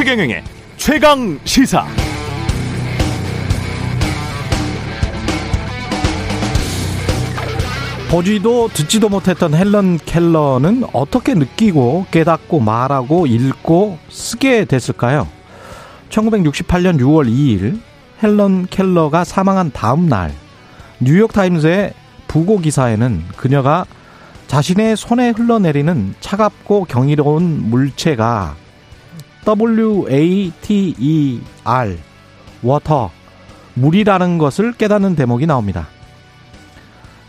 최경영의 최강 시사. 보지도 듣지도 못했던 헬런 켈러는 어떻게 느끼고 깨닫고 말하고 읽고 쓰게 됐을까요? 1968년 6월 2일 헬런 켈러가 사망한 다음 날 뉴욕타임즈의 부고 기사에는 그녀가 자신의 손에 흘러내리는 차갑고 경이로운 물체가 WATER, water, 물이라는 것을 깨닫는 대목이 나옵니다.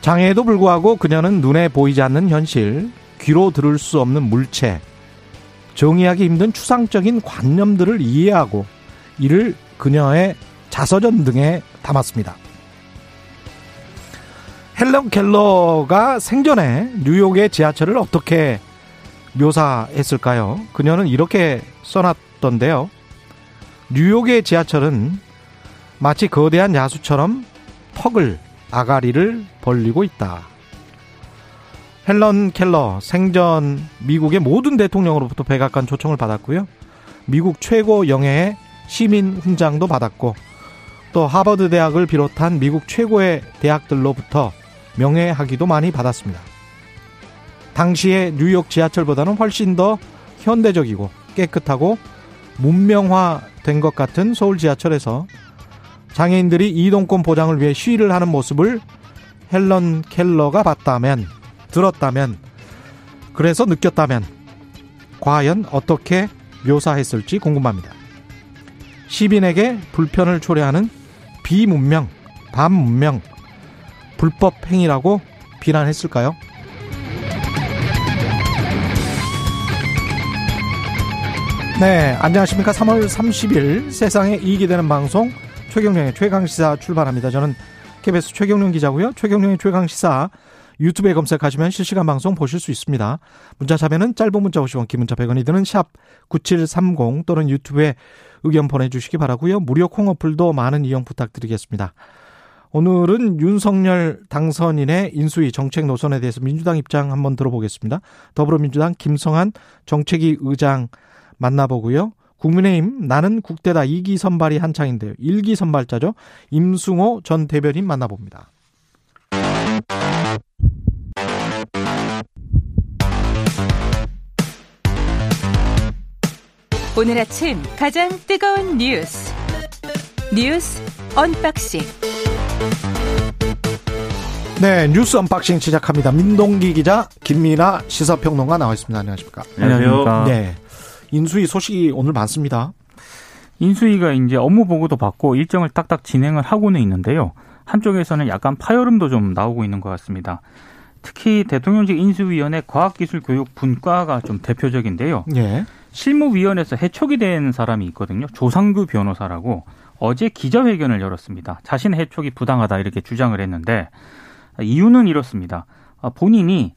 장애에도 불구하고 그녀는 눈에 보이지 않는 현실, 귀로 들을 수 없는 물체, 정의하기 힘든 추상적인 관념들을 이해하고 이를 그녀의 자서전 등에 담았습니다. 헬렌 켈러가 생전에 뉴욕의 지하철을 어떻게 묘사했을까요? 그녀는 이렇게 써놨던데요. 뉴욕의 지하철은 마치 거대한 야수처럼 턱을 아가리를 벌리고 있다. 헬런 켈러 생전 미국의 모든 대통령으로부터 백악관 초청을 받았고요. 미국 최고 영예의 시민 훈장도 받았고 또 하버드 대학을 비롯한 미국 최고의 대학들로부터 명예학위도 많이 받았습니다. 당시의 뉴욕 지하철보다는 훨씬 더 현대적이고 깨끗하고 문명화된 것 같은 서울 지하철에서 장애인들이 이동권 보장을 위해 시위를 하는 모습을 헬런 켈러가 봤다면, 들었다면, 그래서 느꼈다면, 과연 어떻게 묘사했을지 궁금합니다. 시민에게 불편을 초래하는 비문명, 반문명, 불법 행위라고 비난했을까요? 네, 안녕하십니까. 3월 30일 세상에 이익이 되는 방송 최경령의 최강시사 출발합니다. 저는 KBS 최경령 기자고요. 최경령의 최강시사 유튜브에 검색하시면 실시간 방송 보실 수 있습니다. 문자 자면은 짧은 문자 50원, 긴 문자 100원이 드는 샵 9730 또는 유튜브에 의견 보내주시기 바라고요. 무료 콩 어플도 많은 이용 부탁드리겠습니다. 오늘은 윤석열 당선인의 인수위 정책 노선에 대해서 민주당 입장 한번 들어보겠습니다. 더불어민주당 김성한 정책위 의장 만나보고요. 국민의힘 나는 국대다 2기 선발이 한창인데요. 1기 선발자죠. 임승호 전 대변인 만나봅니다. 오늘 아침 가장 뜨거운 뉴스 뉴스 언박싱 네 뉴스 언박싱 시작합니다. 민동기 기자 김민아 시사평론가 나와 있습니다. 안녕하십니까? 안녕하십니까? 네 인수위 소식이 오늘 많습니다. 인수위가 이제 업무 보고도 받고 일정을 딱딱 진행을 하고는 있는데요. 한쪽에서는 약간 파열음도 좀 나오고 있는 것 같습니다. 특히 대통령직 인수위원회 과학기술교육 분과가 좀 대표적인데요. 예. 실무위원회에서 해촉이 된 사람이 있거든요. 조상규 변호사라고 어제 기자회견을 열었습니다. 자신의 해촉이 부당하다 이렇게 주장을 했는데 이유는 이렇습니다. 본인이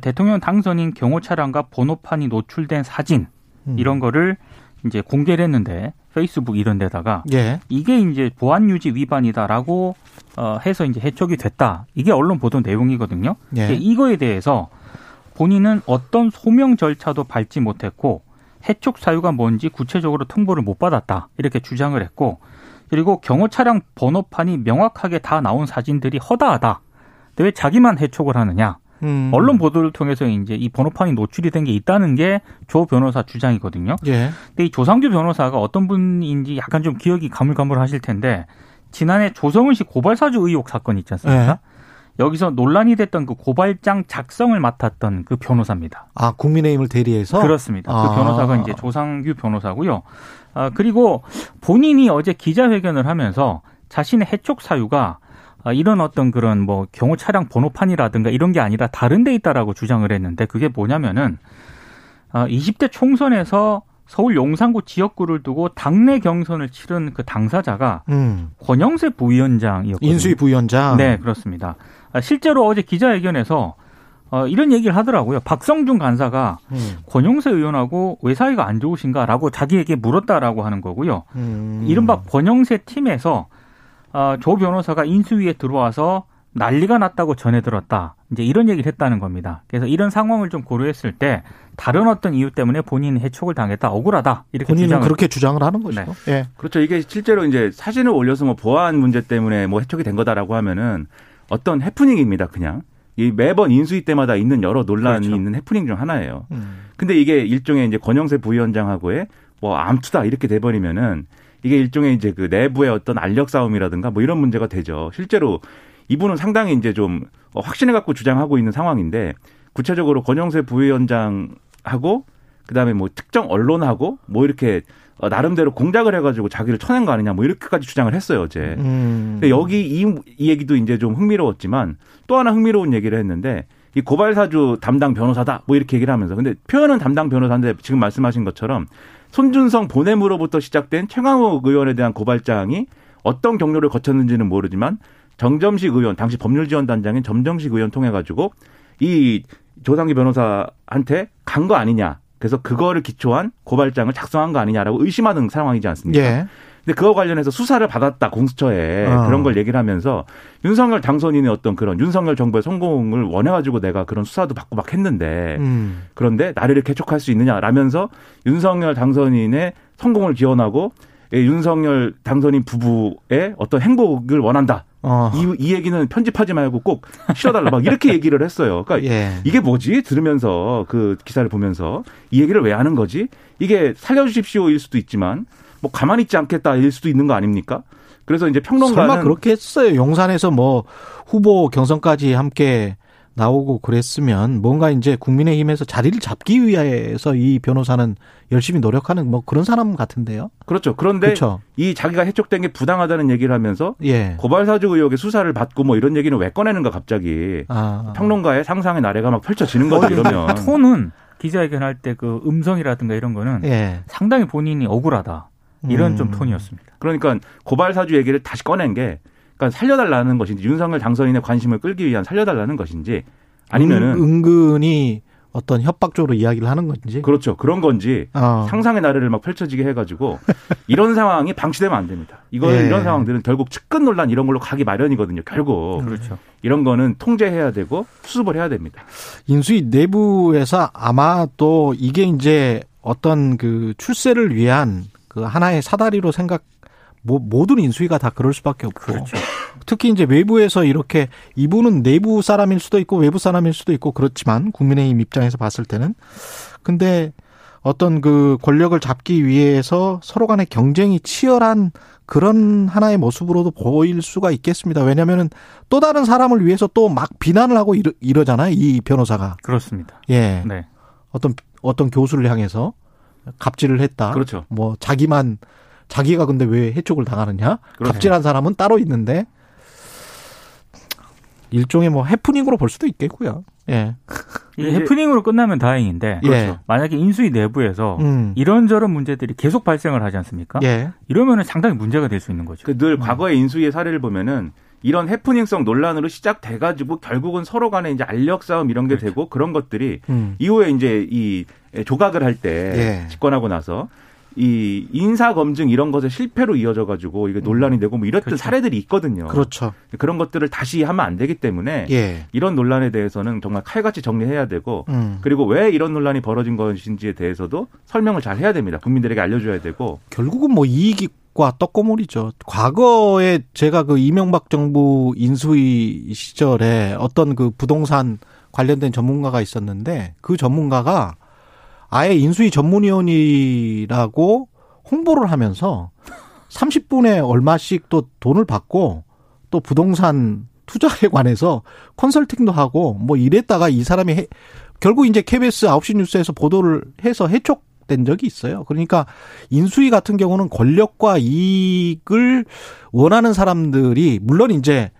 대통령 당선인 경호 차량과 번호판이 노출된 사진 음. 이런 거를 이제 공개를 했는데 페이스북 이런 데다가 예. 이게 이제 보안 유지 위반이다라고 어 해서 이제 해촉이 됐다. 이게 언론 보도 내용이거든요. 예. 이거에 대해서 본인은 어떤 소명 절차도 밟지 못했고 해촉 사유가 뭔지 구체적으로 통보를 못 받았다. 이렇게 주장을 했고 그리고 경호 차량 번호판이 명확하게 다 나온 사진들이 허다하다. 근데 왜 자기만 해촉을 하느냐? 음. 언론 보도를 통해서 이제 이 번호판이 노출이 된 게 있다는 게 조 변호사 주장이거든요. 예. 근데 이 조상규 변호사가 어떤 분인지 약간 좀 기억이 가물가물하실 텐데 지난해 조성은 씨 고발사주 의혹 사건 있지 않습니까? 네. 여기서 논란이 됐던 그 고발장 작성을 맡았던 그 변호사입니다. 아 국민의힘을 대리해서 그렇습니다. 아. 그 변호사가 이제 조상규 변호사고요. 아, 그리고 본인이 어제 기자회견을 하면서 자신의 해촉 사유가 아, 이런 어떤 그런 뭐 경호 차량 번호판이라든가 이런 게 아니라 다른 데 있다라고 주장을 했는데 그게 뭐냐면은 아, 20대 총선에서 서울 용산구 지역구를 두고 당내 경선을 치른 그 당사자가 음. 권영세 부위원장이었거든요. 인수위 부위원장. 네, 그렇습니다. 아, 실제로 어제 기자회견에서 어, 이런 얘기를 하더라고요. 박성준 간사가 음. 권영세 의원하고 왜 사이가 안 좋으신가라고 자기에게 물었다라고 하는 거고요. 음. 이른바 권영세 팀에서 어, 조 변호사가 인수위에 들어와서 난리가 났다고 전해 들었다. 이제 이런 얘기를 했다는 겁니다. 그래서 이런 상황을 좀 고려했을 때 다른 어떤 이유 때문에 본인이 해촉을 당했다. 억울하다. 이렇게 본인은 주장을 그렇게 주장을 하는 거죠. 네. 예. 그렇죠. 이게 실제로 이제 사진을 올려서 뭐 보안 문제 때문에 뭐 해촉이 된 거다라고 하면은 어떤 해프닝입니다. 그냥 이 매번 인수위 때마다 있는 여러 논란이 그렇죠. 있는 해프닝 중 하나예요. 음. 근데 이게 일종의 이제 권영세 부위원장하고의 뭐 암투다 이렇게 돼버리면은 이게 일종의 이제 그 내부의 어떤 알력 싸움이라든가 뭐 이런 문제가 되죠. 실제로 이분은 상당히 이제 좀 확신해 갖고 주장하고 있는 상황인데 구체적으로 권영세 부위원장하고 그다음에 뭐 특정 언론하고 뭐 이렇게 어, 나름대로 공작을 해가지고 자기를 쳐낸 거 아니냐 뭐 이렇게까지 주장을 했어요 어제. 음. 근데 여기 이, 이 얘기도 이제 좀 흥미로웠지만 또 하나 흥미로운 얘기를 했는데 이 고발사주 담당 변호사다 뭐 이렇게 얘기를 하면서 근데 표현은 담당 변호사인데 지금 말씀하신 것처럼 손준성 보냄으로부터 시작된 최강욱 의원에 대한 고발장이 어떤 경로를 거쳤는지는 모르지만 정점식 의원 당시 법률지원단장인 정점식 의원 통해 가지고 이 조상기 변호사한테 간 거 아니냐. 그래서 그거를 기초한 고발장을 작성한 거 아니냐라고 의심하는 상황이지 않습니까? 예. 근데 그거 관련해서 수사를 받았다 공수처에 어. 그런 걸 얘기를 하면서 윤석열 당선인의 어떤 그런 윤석열 정부의 성공을 원해가지고 내가 그런 수사도 받고 막 했는데 음. 그런데 나를 이렇게 촉할 수 있느냐라면서 윤석열 당선인의 성공을 기원하고 예, 윤석열 당선인 부부의 어떤 행복을 원한다. 어. 이, 이 얘기는 편집하지 말고 꼭 실어달라. 막 이렇게 얘기를 했어요. 그러니까 예. 이게 뭐지? 들으면서 그 기사를 보면서 이 얘기를 왜 하는 거지? 이게 살려주십시오일 수도 있지만 뭐 가만히 있지 않겠다일 수도 있는 거 아닙니까? 그래서 이제 평론가는 설마 그렇게 했어요. 용산에서 뭐 후보 경선까지 함께 나오고 그랬으면 뭔가 이제 국민의힘에서 자리를 잡기 위해서 이 변호사는 열심히 노력하는 뭐 그런 사람 같은데요. 그렇죠. 그런데 그렇죠. 이 자기가 해촉된 게 부당하다는 얘기를 하면서 예. 고발사주 의혹의 수사를 받고 뭐 이런 얘기는 왜 꺼내는가 갑자기 아. 평론가의 상상의 나래가 막 펼쳐지는 거죠 이러면 톤은 기자회견할 때 그 음성이라든가 이런 거는 예. 상당히 본인이 억울하다. 이런 음. 좀 톤이었습니다. 그러니까 고발 사주 얘기를 다시 꺼낸 게 그러니까 살려달라는 것인지 윤석열 당선인의 관심을 끌기 위한 살려달라는 것인지 아니면은 은, 은근히 어떤 협박적으로 이야기를 하는 건지. 그렇죠 그런 건지 어. 상상의 나래를 막 펼쳐지게 해가지고 이런 상황이 방치되면 안 됩니다. 이거 예. 이런 상황들은 결국 측근 논란 이런 걸로 가기 마련이거든요. 결국 그렇죠. 이런 거는 통제해야 되고 수습을 해야 됩니다. 인수위 내부에서 아마 또 이게 이제 어떤 그 출세를 위한 그 하나의 사다리로 생각 모, 모든 인수위가 다 그럴 수밖에 없고 그렇죠. 특히 이제 외부에서 이렇게 이분은 내부 사람일 수도 있고 외부 사람일 수도 있고 그렇지만 국민의힘 입장에서 봤을 때는 근데 어떤 그 권력을 잡기 위해서 서로 간의 경쟁이 치열한 그런 하나의 모습으로도 보일 수가 있겠습니다. 왜냐하면은 또 다른 사람을 위해서 또 막 비난을 하고 이러, 이러잖아요. 이 변호사가. 그렇습니다. 예. 네. 어떤 어떤 교수를 향해서 갑질을 했다. 그렇죠. 뭐 자기만 자기가 근데 왜 해촉을 당하느냐? 그렇죠. 갑질한 사람은 따로 있는데 일종의 뭐 해프닝으로 볼 수도 있겠고요. 예. 해프닝으로 끝나면 다행인데 예. 만약에 인수위 내부에서 음. 이런저런 문제들이 계속 발생을 하지 않습니까? 예. 이러면은 상당히 문제가 될 수 있는 거죠. 그 늘 과거의 인수위의 사례를 보면은 이런 해프닝성 논란으로 시작돼가지고 결국은 서로 간에 이제 알력 싸움 이런 게 되고 그런 것들이 음. 이후에 이제 이 조각을 할때 예. 집권하고 나서 이 인사 검증 이런 것에 실패로 이어져 가지고 이게 논란이 되고 뭐 이랬던 그렇죠. 사례들이 있거든요. 그렇죠. 그런 것들을 다시 하면 안 되기 때문에 예. 이런 논란에 대해서는 정말 칼같이 정리해야 되고 음. 그리고 왜 이런 논란이 벌어진 것인지에 대해서도 설명을 잘 해야 됩니다. 국민들에게 알려줘야 되고 결국은 뭐 이익과 떡고물이죠. 과거에 제가 그 이명박 정부 인수위 시절에 어떤 그 부동산 관련된 전문가가 있었는데 그 전문가가 아예 인수위 전문위원이라고 홍보를 하면서 30분에 얼마씩 또 돈을 받고 또 부동산 투자에 관해서 컨설팅도 하고 뭐 이랬다가 이 사람이 해- 결국 이제 KBS 9시 뉴스에서 보도를 해서 해촉된 적이 있어요. 그러니까 인수위 같은 경우는 권력과 이익을 원하는 사람들이 물론 이제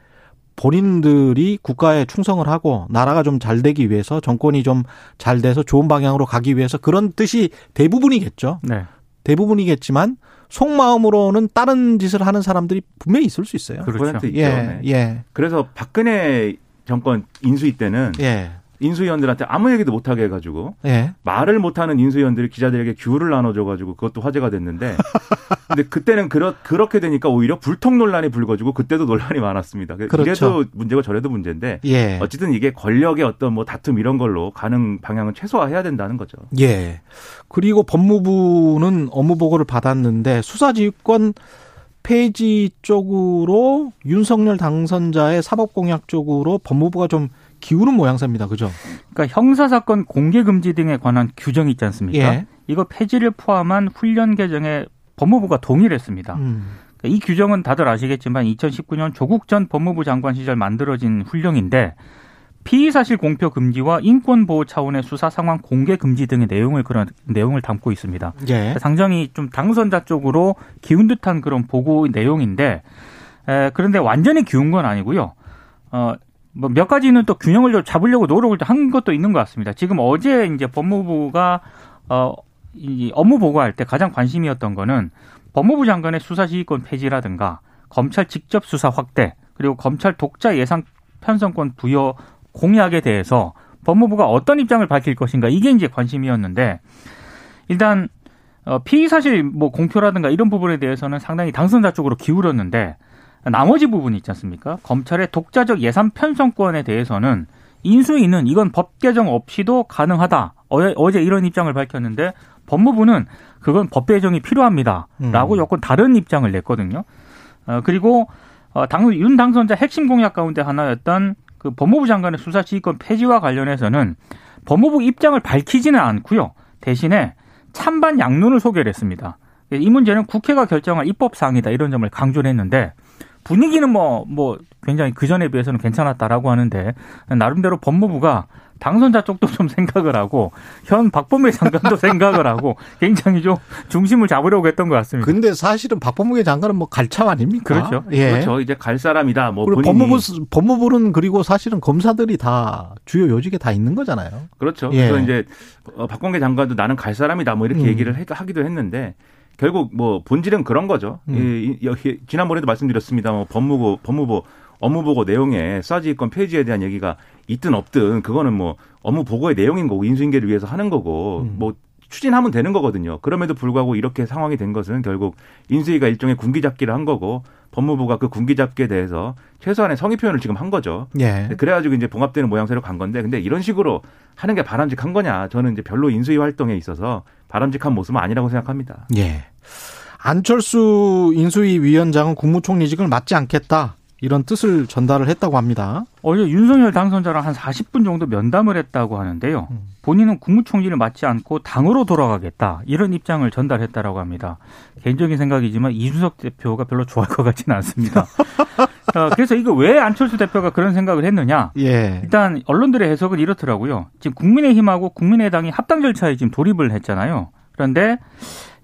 본인들이 국가에 충성을 하고 나라가 좀 잘 되기 위해서 정권이 좀 잘 돼서 좋은 방향으로 가기 위해서 그런 뜻이 대부분이겠죠. 네. 대부분이겠지만 속마음으로는 다른 짓을 하는 사람들이 분명히 있을 수 있어요. 그렇죠. 100% 있죠. 예, 네. 예, 그래서 박근혜 정권 인수위 때는 예. 인수위원들한테 아무 얘기도 못하게 해가지고 예. 말을 못하는 인수위원들이 기자들에게 귤을 나눠줘가지고 그것도 화제가 됐는데 근데 그때는 그렇, 그렇게 되니까 오히려 불통 논란이 불거지고 그때도 논란이 많았습니다. 그렇죠. 이래도 문제고 저래도 문제인데 예. 어쨌든 이게 권력의 어떤 뭐 다툼 이런 걸로 가는 방향은 최소화해야 된다는 거죠. 예. 그리고 법무부는 업무 보고를 받았는데 수사지휘권 폐지 쪽으로 윤석열 당선자의 사법공약 쪽으로 법무부가 좀 기울은 모양새입니다. 그죠? 그러니까 형사 사건 공개 금지 등에 관한 규정이 있지 않습니까? 예. 이거 폐지를 포함한 훈련 개정에 법무부가 동의를 했습니다. 음. 그러니까 이 규정은 다들 아시겠지만 2019년 조국 전 법무부 장관 시절 만들어진 훈령인데 피의 사실 공표 금지와 인권 보호 차원의 수사 상황 공개 금지 등의 내용을 그런 내용을 담고 있습니다. 예. 상당히 좀 당선자 쪽으로 기운 듯한 그런 보고 내용인데 에, 그런데 완전히 기운 건 아니고요. 어, 뭐 몇 가지는 또 균형을 좀 잡으려고 노력을 한 것도 있는 것 같습니다. 지금 어제 이제 법무부가 어, 이 업무 보고할 때 가장 관심이었던 거는 법무부 장관의 수사지휘권 폐지라든가 검찰 직접 수사 확대 그리고 검찰 독자 예상 편성권 부여 공약에 대해서 법무부가 어떤 입장을 밝힐 것인가 이게 이제 관심이었는데 일단 어, 피의 사실 뭐 공표라든가 이런 부분에 대해서는 상당히 당선자 쪽으로 기울었는데 나머지 부분이 있지 않습니까? 검찰의 독자적 예산 편성권에 대해서는 인수위는 이건 법 개정 없이도 가능하다. 어제, 어제 이런 입장을 밝혔는데 법무부는 그건 법 개정이 필요합니다라고 음. 여건 다른 입장을 냈거든요. 어, 그리고 어, 당, 윤 당선자 핵심 공약 가운데 하나였던 그 법무부 장관의 수사 지휘권 폐지와 관련해서는 법무부 입장을 밝히지는 않고요. 대신에 찬반 양론을 소개를 했습니다. 이 문제는 국회가 결정할 입법 사항이다 이런 점을 강조를 했는데 분위기는 뭐, 뭐, 굉장히 그 전에 비해서는 괜찮았다라고 하는데, 나름대로 법무부가 당선자 쪽도 좀 생각을 하고, 현 박범계 장관도 생각을 하고, 굉장히 좀 중심을 잡으려고 했던 것 같습니다. 근데 사실은 박범계 장관은 뭐 갈참 아닙니까? 그렇죠. 예. 그렇죠. 이제 갈 사람이다. 뭐 그리고 본인이 법무부 법무부는 그리고 사실은 검사들이 다 주요 요직에 다 있는 거잖아요. 그렇죠. 예. 그래서 이제 어, 박범계 장관도 나는 갈 사람이다. 뭐 이렇게 음. 얘기를 해- 하기도 했는데 결국 뭐 본질은 그런 거죠. 음. 이, 이, 여기 지난번에도 말씀드렸습니다. 뭐 법무부 법무부 업무 보고 내용에 수사지휘권 폐지에 대한 얘기가 있든 없든 그거는 뭐 업무 보고의 내용인 거고 인수인계를 위해서 하는 거고 음. 뭐 추진하면 되는 거거든요. 그럼에도 불구하고 이렇게 상황이 된 것은 결국 인수위가 일종의 군기잡기를 한 거고 법무부가 그 군기 잡기에 대해서 최소한의 성의 표현을 지금 한 거죠. 예. 그래가지고 이제 봉합되는 모양새로 간 건데, 근데 이런 식으로 하는 게 바람직한 거냐? 저는 이제 별로 인수위 활동에 있어서 바람직한 모습은 아니라고 생각합니다. 예. 안철수 인수위 위원장은 국무총리직을 맡지 않겠다. 이런 뜻을 전달을 했다고 합니다. 어제 윤석열 당선자랑 한 40분 정도 면담을 했다고 하는데요. 음. 본인은 국무총리를 맡지 않고 당으로 돌아가겠다. 이런 입장을 전달했다라고 합니다. 개인적인 생각이지만 이준석 대표가 별로 좋아할 것 같지는 않습니다. 어, 그래서 이거 왜 안철수 대표가 그런 생각을 했느냐? 예. 일단 언론들의 해석은 이렇더라고요. 지금 국민의힘하고 국민의당이 합당 절차에 지금 돌입을 했잖아요. 그런데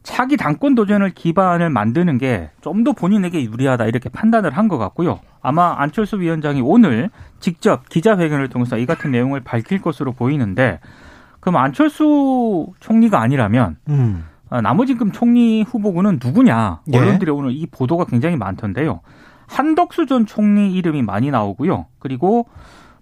차기 당권 도전을 기반을 만드는 게 좀 더 본인에게 유리하다 이렇게 판단을 한 것 같고요. 아마 안철수 위원장이 오늘 직접 기자회견을 통해서 이 같은 내용을 밝힐 것으로 보이는데 그럼 안철수 총리가 아니라면 음. 아, 나머지 금 총리 후보군은 누구냐? 예. 언론들이 오늘 이 보도가 굉장히 많던데요. 한덕수 전 총리 이름이 많이 나오고요. 그리고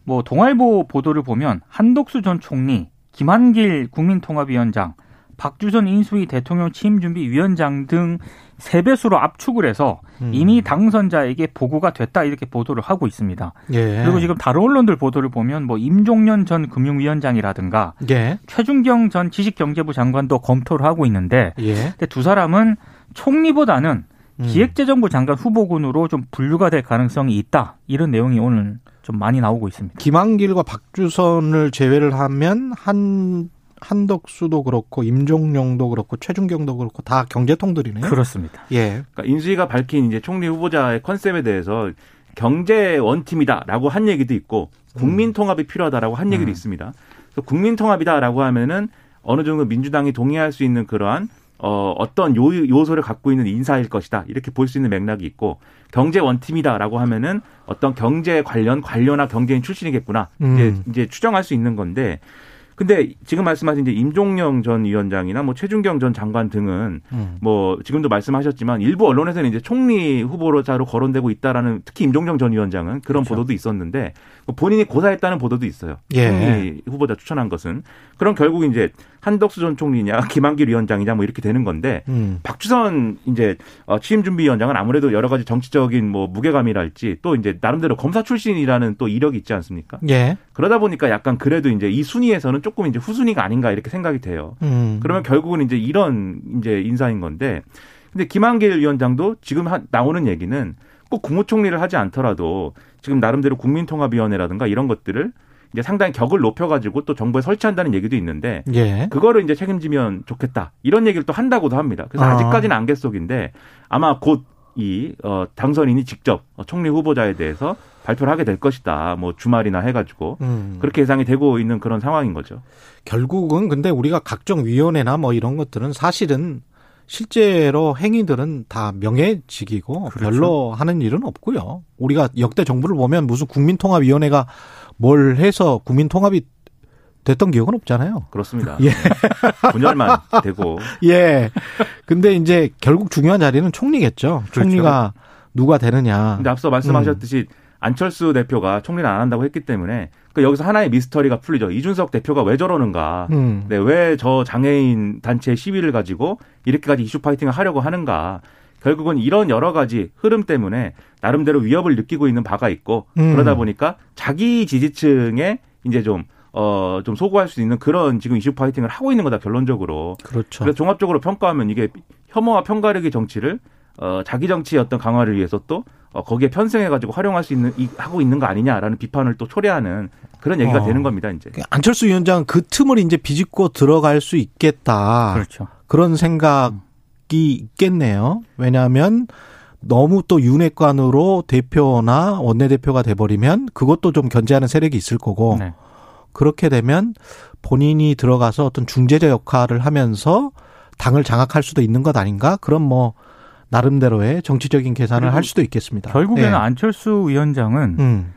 뭐 동아일보 보도를 보면 한덕수 전 총리, 김한길 국민통합위원장, 박주선 인수위 대통령 취임 준비 위원장 등 세 배수로 압축을 해서 음. 이미 당선자에게 보고가 됐다 이렇게 보도를 하고 있습니다. 예. 그리고 지금 다른 언론들 보도를 보면 뭐 임종년 전 금융위원장이라든가 예. 최준경 전 지식경제부 장관도 검토를 하고 있는데 예. 근데 두 사람은 총리보다는 음. 기획재정부 장관 후보군으로 좀 분류가 될 가능성이 있다. 이런 내용이 오늘 좀 많이 나오고 있습니다. 김한길과 박주선을 제외를 하면 한 한덕수도 그렇고 임종용도 그렇고 최준경도 그렇고 다 경제통들이네요. 그렇습니다. 예. 그러니까 인수위가 밝힌 이제 총리 후보자의 컨셉에 대해서 경제 원팀이다라고 한 얘기도 있고 국민 통합이 필요하다라고 한 얘기도 음. 있습니다. 그래서 국민 통합이다라고 하면은 어느 정도 민주당이 동의할 수 있는 그러한 어, 어떤 요, 요소를 갖고 있는 인사일 것이다. 이렇게 볼 수 있는 맥락이 있고, 경제 원팀이다라고 하면은 어떤 경제 관련, 관련화 경제인 출신이겠구나. 이제, 음. 이제 추정할 수 있는 건데, 근데 지금 말씀하신 이제 임종영 전 위원장이나 뭐 최준경 전 장관 등은 음. 뭐 지금도 말씀하셨지만 일부 언론에서는 이제 총리 후보로 자로 거론되고 있다라는 특히 임종영 전 위원장은 그런 그렇죠. 보도도 있었는데 뭐 본인이 고사했다는 보도도 있어요. 예. 총리 후보자 추천한 것은 그럼 결국 이제 한덕수 전 총리냐 김한길 위원장이냐 뭐 이렇게 되는 건데 음. 박주선 이제 어, 취임 준비 위원장은 아무래도 여러 가지 정치적인 뭐 무게감이랄지 또 이제 나름대로 검사 출신이라는 또 이력이 있지 않습니까? 예. 그러다 보니까 약간 그래도 이제 이 순위에서는 조금 이제 후순위가 아닌가 이렇게 생각이 돼요. 음. 그러면 결국은 이제 이런 이제 인사인 건데 근데 김한길 위원장도 지금 나오는 얘기는 꼭 국무총리를 하지 않더라도 지금 나름대로 국민통합위원회라든가 이런 것들을 이제 상당히 격을 높여가지고 또 정부에 설치한다는 얘기도 있는데 예. 그거를 이제 책임지면 좋겠다 이런 얘기를 또 한다고도 합니다. 그래서 아. 아직까지는 안갯 속인데 아마 곧 이 어, 당선인이 직접 총리 후보자에 대해서 발표를 하게 될 것이다. 뭐 주말이나 해가지고 음. 그렇게 예상이 되고 있는 그런 상황인 거죠. 결국은 근데 우리가 각종 위원회나 뭐 이런 것들은 사실은 실제로 행위들은 다 명예직이고 그렇죠. 별로 하는 일은 없고요. 우리가 역대 정부를 보면 무슨 국민통합위원회가 뭘 해서 국민 통합이 됐던 기억은 없잖아요. 그렇습니다. 예. 분열만 되고. 예. 근데 이제 결국 중요한 자리는 총리겠죠. 그렇죠. 총리가 누가 되느냐. 근데 앞서 말씀하셨듯이 음. 안철수 대표가 총리를 안 한다고 했기 때문에 그 여기서 하나의 미스터리가 풀리죠. 이준석 대표가 왜 저러는가? 음. 네, 왜 저 장애인 단체 시위를 가지고 이렇게까지 이슈 파이팅을 하려고 하는가? 결국은 이런 여러 가지 흐름 때문에 나름대로 위협을 느끼고 있는 바가 있고 음. 그러다 보니까 자기 지지층에 이제 좀 어, 좀 소구할 수 있는 그런 지금 이슈 파이팅을 하고 있는 거다, 결론적으로. 그렇죠. 그래서 종합적으로 평가하면 이게 혐오와 편가르기 정치를 어, 자기 정치의 어떤 강화를 위해서 또 어, 거기에 편승해가지고 활용할 수 있는, 이, 하고 있는 거 아니냐라는 비판을 또 초래하는 그런 얘기가 어. 되는 겁니다, 이제. 그 안철수 위원장은 그 틈을 이제 비집고 들어갈 수 있겠다. 그렇죠. 그런 생각 이 있겠네요. 왜냐하면 너무 또 윤핵관으로 대표나 원내대표가 돼버리면 그것도 좀 견제하는 세력이 있을 거고. 네. 그렇게 되면 본인이 들어가서 어떤 중재자 역할을 하면서 당을 장악할 수도 있는 것 아닌가? 그런 뭐 나름대로의 정치적인 계산을 할 수도 있겠습니다. 결국에는 네. 안철수 위원장은 음.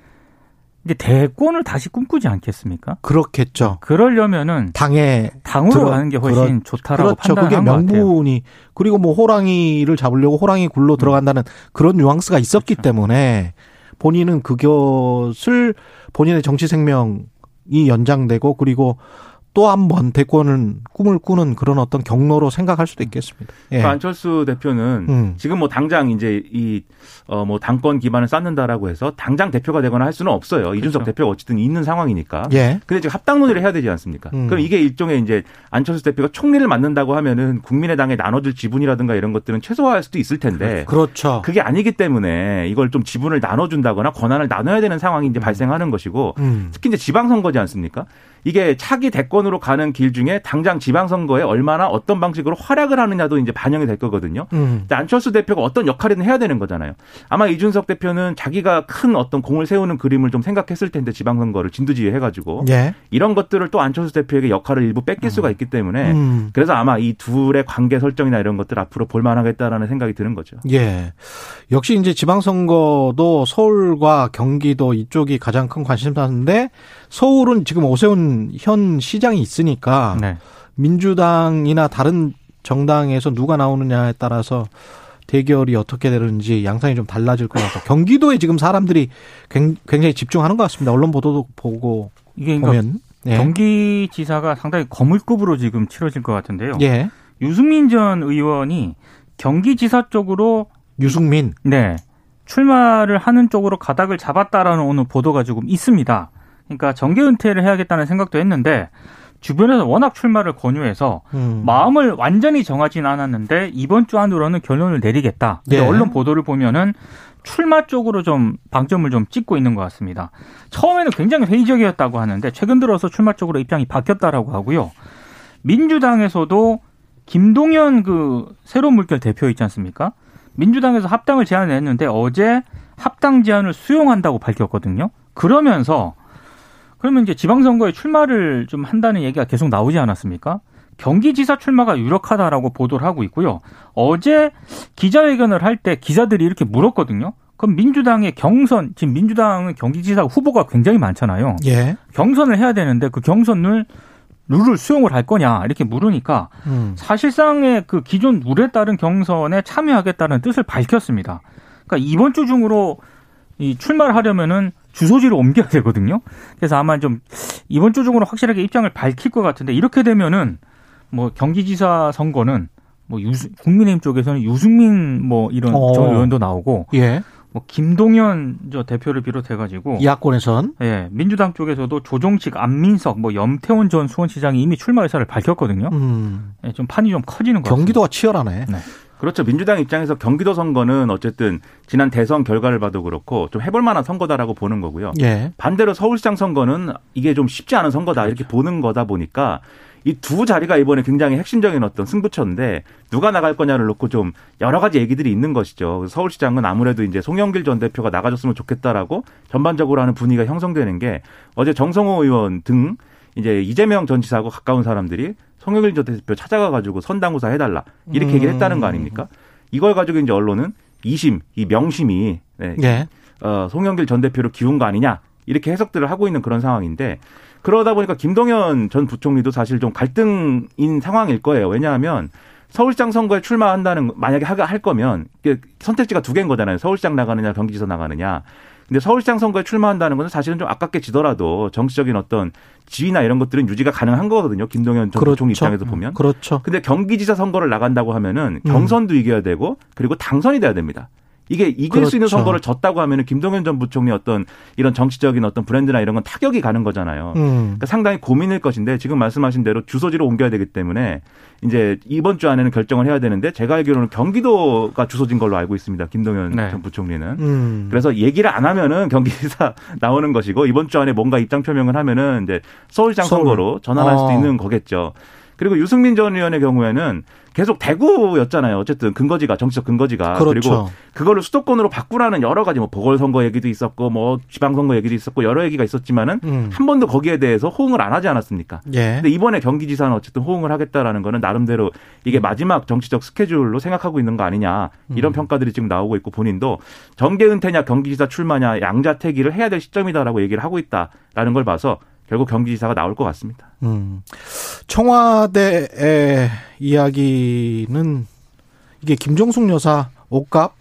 이제 대권을 다시 꿈꾸지 않겠습니까? 그렇겠죠. 그러려면은 당에 당으로 들어, 가는 게 훨씬 그렇, 좋다라고 그렇죠. 그게 명분이 그리고 뭐 호랑이를 잡으려고 호랑이 굴로 음. 들어간다는 그런 뉘앙스가 있었기 그렇죠. 때문에 본인은 그것을 본인의 정치 생명이 연장되고 그리고 또 한 번 대권은 꿈을 꾸는 그런 어떤 경로로 생각할 수도 있겠습니다. 예. 그 안철수 대표는 음. 지금 뭐 당장 이제 이 어 뭐 당권 기반을 쌓는다라고 해서 당장 대표가 되거나 할 수는 없어요. 그렇죠. 이준석 대표가 어쨌든 있는 상황이니까. 예. 근데 지금 합당 논의를 해야 되지 않습니까? 음. 그럼 이게 일종의 이제 안철수 대표가 총리를 맡는다고 하면은 국민의당에 나눠줄 지분이라든가 이런 것들은 최소화할 수도 있을 텐데. 그렇죠. 그게 아니기 때문에 이걸 좀 지분을 나눠준다거나 권한을 나눠야 되는 상황이 이제 음. 발생하는 것이고 음. 특히 이제 지방선거지 않습니까? 이게 차기 대권으로 가는 길 중에 당장 지방선거에 얼마나 어떤 방식으로 활약을 하느냐도 이제 반영이 될 거거든요. 음. 안철수 대표가 어떤 역할이든 해야 되는 거잖아요. 아마 이준석 대표는 자기가 큰 어떤 공을 세우는 그림을 좀 생각했을 텐데 지방선거를 진두지휘 해가지고 예. 이런 것들을 또 안철수 대표에게 역할을 일부 뺏길 수가 있기 때문에 음. 그래서 아마 이 둘의 관계 설정이나 이런 것들 앞으로 볼만하겠다라는 생각이 드는 거죠. 예. 역시 이제 지방선거도 서울과 경기도 이쪽이 가장 큰 관심사인데 서울은 지금 오세훈 현 시장이 있으니까 네. 민주당이나 다른 정당에서 누가 나오느냐에 따라서 대결이 어떻게 되는지 양상이 좀 달라질 것 같고 경기도에 지금 사람들이 굉장히 집중하는 것 같습니다. 언론 보도도 보고 이게 그러니까 보면 예. 경기지사가 상당히 거물급으로 지금 치러질 것 같은데요. 예. 유승민 전 의원이 경기지사 쪽으로 유승민 네 출마를 하는 쪽으로 가닥을 잡았다라는 오늘 보도가 조금 있습니다. 그러니까 정계 은퇴를 해야겠다는 생각도 했는데 주변에서 워낙 출마를 권유해서 음. 마음을 완전히 정하진 않았는데 이번 주 안으로는 결론을 내리겠다. 네. 언론 보도를 보면은 출마 쪽으로 좀 방점을 좀 찍고 있는 것 같습니다. 처음에는 굉장히 회의적이었다고 하는데 최근 들어서 출마 쪽으로 입장이 바뀌었다라고 하고요. 민주당에서도 김동연 그 새로운 물결 대표 있지 않습니까? 민주당에서 합당을 제안했는데 어제 합당 제안을 수용한다고 밝혔거든요. 그러면서 그러면 이제 지방선거에 출마를 좀 한다는 얘기가 계속 나오지 않았습니까? 경기지사 출마가 유력하다라고 보도를 하고 있고요. 어제 기자회견을 할 때 기자들이 이렇게 물었거든요. 그럼 민주당의 경선, 지금 민주당은 경기지사 후보가 굉장히 많잖아요. 예. 경선을 해야 되는데 그 경선을 룰을 수용을 할 거냐 이렇게 물으니까 음. 사실상의 그 기존 룰에 따른 경선에 참여하겠다는 뜻을 밝혔습니다. 그러니까 이번 주 중으로 이 출마를 하려면은 주소지를 옮겨야 되거든요. 그래서 아마 좀 이번 주 중으로 확실하게 입장을 밝힐 것 같은데 이렇게 되면은 뭐 경기지사 선거는 뭐 유수, 국민의힘 쪽에서는 유승민 뭐 이런 어. 전 의원도 나오고 예. 뭐 김동연 저 대표를 비롯해 가지고 야권에선 예 민주당 쪽에서도 조정식, 안민석, 뭐 염태원 전 수원시장이 이미 출마 의사를 밝혔거든요. 음. 예, 좀 판이 좀 커지는 것 경기도가 치열하네. 네. 그렇죠. 민주당 입장에서 경기도 선거는 어쨌든 지난 대선 결과를 봐도 그렇고 좀 해볼 만한 선거다라고 보는 거고요. 예. 반대로 서울시장 선거는 이게 좀 쉽지 않은 선거다 이렇게 보는 거다 보니까 이 두 자리가 이번에 굉장히 핵심적인 어떤 승부처인데 누가 나갈 거냐를 놓고 좀 여러 가지 얘기들이 있는 것이죠. 서울시장은 아무래도 이제 송영길 전 대표가 나가줬으면 좋겠다라고 전반적으로 하는 분위기가 형성되는 게 어제 정성호 의원 등 이제 이재명 전 지사하고 가까운 사람들이 송영길 전 대표 찾아가가지고 선당구사 해달라 이렇게 음. 얘기를 했다는 거 아닙니까? 이걸 가지고 이제 언론은 이심, 이 명심이 네. 네. 어, 송영길 전 대표로 기운 거 아니냐 이렇게 해석들을 하고 있는 그런 상황인데 그러다 보니까 김동연 전 부총리도 사실 좀 갈등인 상황일 거예요. 왜냐하면 서울시장 선거에 출마한다는 만약에 할 거면 선택지가 두 개인 거잖아요. 서울시장 나가느냐, 경기지사 나가느냐. 근데 서울시장 선거에 출마한다는 것은 사실은 좀 아깝게 지더라도 정치적인 어떤 지위나 이런 것들은 유지가 가능한 거거든요. 김동연 전 그렇죠. 총리 입장에서 보면. 그렇죠. 근데 경기지사 선거를 나간다고 하면은 음. 경선도 음. 이겨야 되고 그리고 당선이 돼야 됩니다. 이게 이길 그렇죠. 수 있는 그렇죠. 선거를 졌다고 하면은 김동연 전 부총리 어떤 이런 정치적인 어떤 브랜드나 이런 건 타격이 가는 거잖아요. 음. 그러니까 상당히 고민일 것인데 지금 말씀하신 대로 주소지로 옮겨야 되기 때문에 이제 이번 주 안에는 결정을 해야 되는데 제가 알기로는 경기도가 주소진 걸로 알고 있습니다. 김동연 네. 전 부총리는. 음. 그래서 얘기를 안 하면은 경기지사 나오는 것이고 이번 주 안에 뭔가 입장 표명을 하면은 이제 서울시장 서울. 선거로 전환할 수도 어. 있는 거겠죠. 그리고 유승민 전 의원의 경우에는 계속 대구였잖아요. 어쨌든 근거지가 정치적 근거지가 그렇죠. 그리고 그거를 수도권으로 바꾸라는 여러 가지 뭐 보궐선거 얘기도 있었고 뭐 지방선거 얘기도 있었고 여러 얘기가 있었지만은 음. 한 번도 거기에 대해서 호응을 안 하지 않았습니까? 예. 근데 이번에 경기지사는 어쨌든 호응을 하겠다라는 거는 나름대로 이게 마지막 정치적 스케줄로 생각하고 있는 거 아니냐 이런 음. 평가들이 지금 나오고 있고 본인도 정계 은퇴냐 경기지사 출마냐 양자택일을 해야 될 시점이다라고 얘기를 하고 있다라는 걸 봐서 결국 경기지사가 나올 것 같습니다. 음. 청와대의 이야기는 이게 김종숙 여사 옷값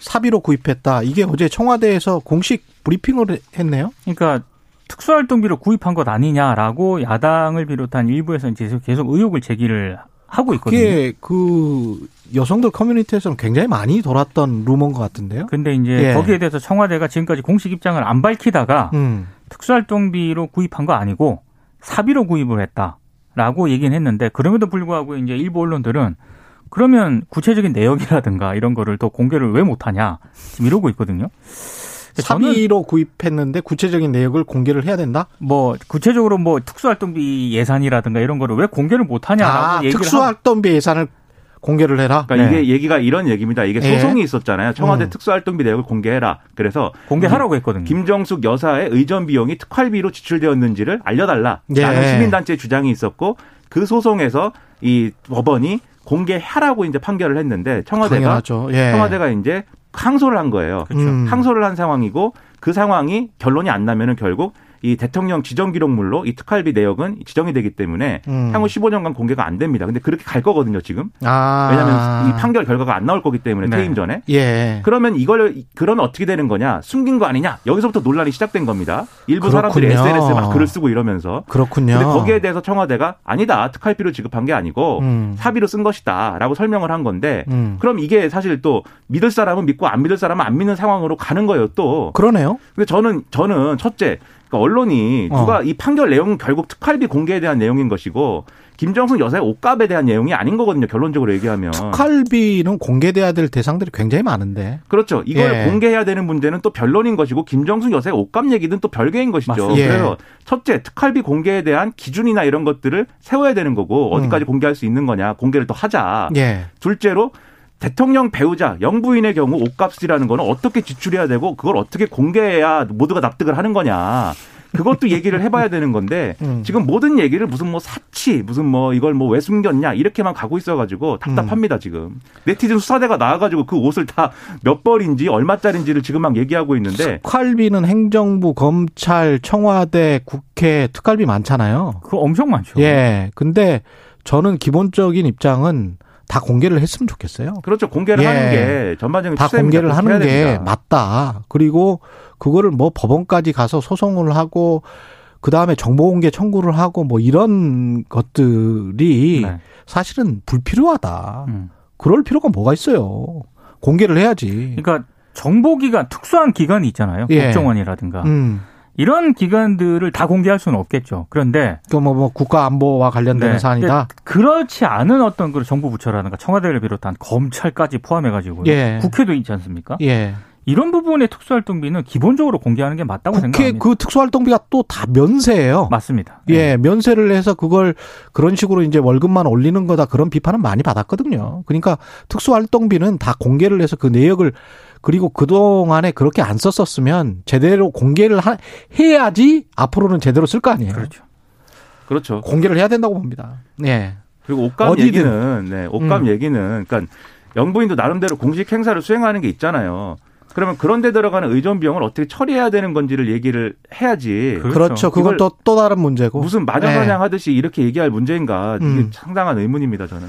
사비로 구입했다. 이게 어제 청와대에서 공식 브리핑을 했네요. 그러니까 특수활동비로 구입한 것 아니냐라고 야당을 비롯한 일부에서 계속 계속 의혹을 제기를 하고 있거든요. 그게 그 여성들 커뮤니티에서는 굉장히 많이 돌았던 루머인 것 같은데요. 근데 이제 예. 거기에 대해서 청와대가 지금까지 공식 입장을 안 밝히다가 음. 특수활동비로 구입한 거 아니고 사비로 구입을 했다라고 얘기는 했는데 그럼에도 불구하고 이제 일부 언론들은 그러면 구체적인 내역이라든가 이런 거를 더 공개를 왜 못하냐 지금 이러고 있거든요. 사비로 구입했는데 구체적인 내역을 공개를 해야 된다? 뭐 구체적으로 뭐 특수활동비 예산이라든가 이런 거를 왜 공개를 못하냐라고 아, 얘기를 특수활동비 예산을 공개를 해라. 그러니까 네. 이게 얘기가 이런 얘기입니다. 이게 네. 소송이 있었잖아요. 청와대 음. 특수활동비 내역을 공개해라. 그래서 공개하라고 했거든요. 김정숙 여사의 의전 비용이 특활비로 지출되었는지를 알려달라 라는 네. 시민단체 주장이 있었고 그 소송에서 이 법원이 공개하라고 이제 판결을 했는데 청와대가 예. 청와대가 이제 항소를 한 거예요. 그렇죠. 음. 항소를 한 상황이고 그 상황이 결론이 안 나면은 결국 이 대통령 지정 기록물로 이 특활비 내역은 지정이 되기 때문에 음. 향후 15년간 공개가 안 됩니다. 근데 그렇게 갈 거거든요, 지금. 아. 왜냐하면 이 판결 결과가 안 나올 거기 때문에 네. 퇴임 전에. 예. 그러면 이걸 그러면 어떻게 되는 거냐? 숨긴 거 아니냐? 여기서부터 논란이 시작된 겁니다. 일부 그렇군요. 사람들이 SNS에 막 글을 쓰고 이러면서. 그렇군요. 근데 거기에 대해서 청와대가 아니다. 특활비로 지급한 게 아니고 음. 사비로 쓴 것이다라고 설명을 한 건데 음. 그럼 이게 사실 또 믿을 사람은 믿고 안 믿을 사람은 안 믿는 상황으로 가는 거예요, 또. 그러네요. 근데 저는 저는 첫째 그러니까 언론이 어. 누가 이 판결 내용은 결국 특활비 공개에 대한 내용인 것이고 김정숙 여사의 옷값에 대한 내용이 아닌 거거든요. 결론적으로 얘기하면. 특활비는 공개돼야 될 대상들이 굉장히 많은데. 그렇죠. 이걸 예. 공개해야 되는 문제는 또 변론인 것이고 김정숙 여사의 옷값 얘기는 또 별개인 것이죠. 예. 그래서 첫째 특활비 공개에 대한 기준이나 이런 것들을 세워야 되는 거고 어디까지 음. 공개할 수 있는 거냐 공개를 또 하자. 예. 둘째로 대통령 배우자 영부인의 경우 옷값이라는 거는 어떻게 지출해야 되고 그걸 어떻게 공개해야 모두가 납득을 하는 거냐. 그것도 얘기를 해봐야 되는 건데 음. 지금 모든 얘기를 무슨 뭐 사치 무슨 뭐 이걸 뭐 왜 숨겼냐 이렇게만 가고 있어가지고 답답합니다 지금 네티즌 수사대가 나와가지고 그 옷을 다 몇 벌인지 얼마짜리인지를 지금 막 얘기하고 있는데 특활비는 행정부, 검찰, 청와대, 국회 특활비 많잖아요. 그거 엄청 많죠. 예. 근데 저는 기본적인 입장은 다 공개를 했으면 좋겠어요. 그렇죠 공개를 예. 하는 게 전반적인 다. 공개를 하는 게 됩니다. 맞다. 그리고 그거를 뭐 법원까지 가서 소송을 하고 그 다음에 정보공개 청구를 하고 뭐 이런 것들이 네. 사실은 불필요하다. 음. 그럴 필요가 뭐가 있어요. 공개를 해야지. 그러니까 정보기관 특수한 기관이 있잖아요. 예. 국정원이라든가 음. 이런 기관들을 다 공개할 수는 없겠죠. 그런데 그뭐 뭐 국가 안보와 관련되는 네. 사안이다. 그렇지 않은 어떤 그 정부 부처라든가 청와대를 비롯한 검찰까지 포함해가지고 예. 국회도 있지 않습니까? 예. 이런 부분의 특수활동비는 기본적으로 공개하는 게 맞다고 국회 생각합니다. 그 특수활동비가 또 다 면세예요. 맞습니다. 예, 면세를 해서 그걸 그런 식으로 이제 월급만 올리는 거다 그런 비판은 많이 받았거든요. 그러니까 특수활동비는 다 공개를 해서 그 내역을 그리고 그동안에 그렇게 안 썼었으면 제대로 공개를 하- 해야지 앞으로는 제대로 쓸 거 아니에요. 그렇죠. 그렇죠. 공개를 해야 된다고 봅니다. 예. 그리고 옷감 어디든. 얘기는 네, 옷감 음. 얘기는 그러니까 영부인도 나름대로 공식 행사를 수행하는 게 있잖아요. 그러면 그런 데 들어가는 의전 비용을 어떻게 처리해야 되는 건지를 얘기를 해야지. 그- 그렇죠. 그건 또, 또 다른 문제고. 무슨 마녀사냥 하듯이 이렇게 얘기할 문제인가 이게 음. 상당한 의문입니다 저는.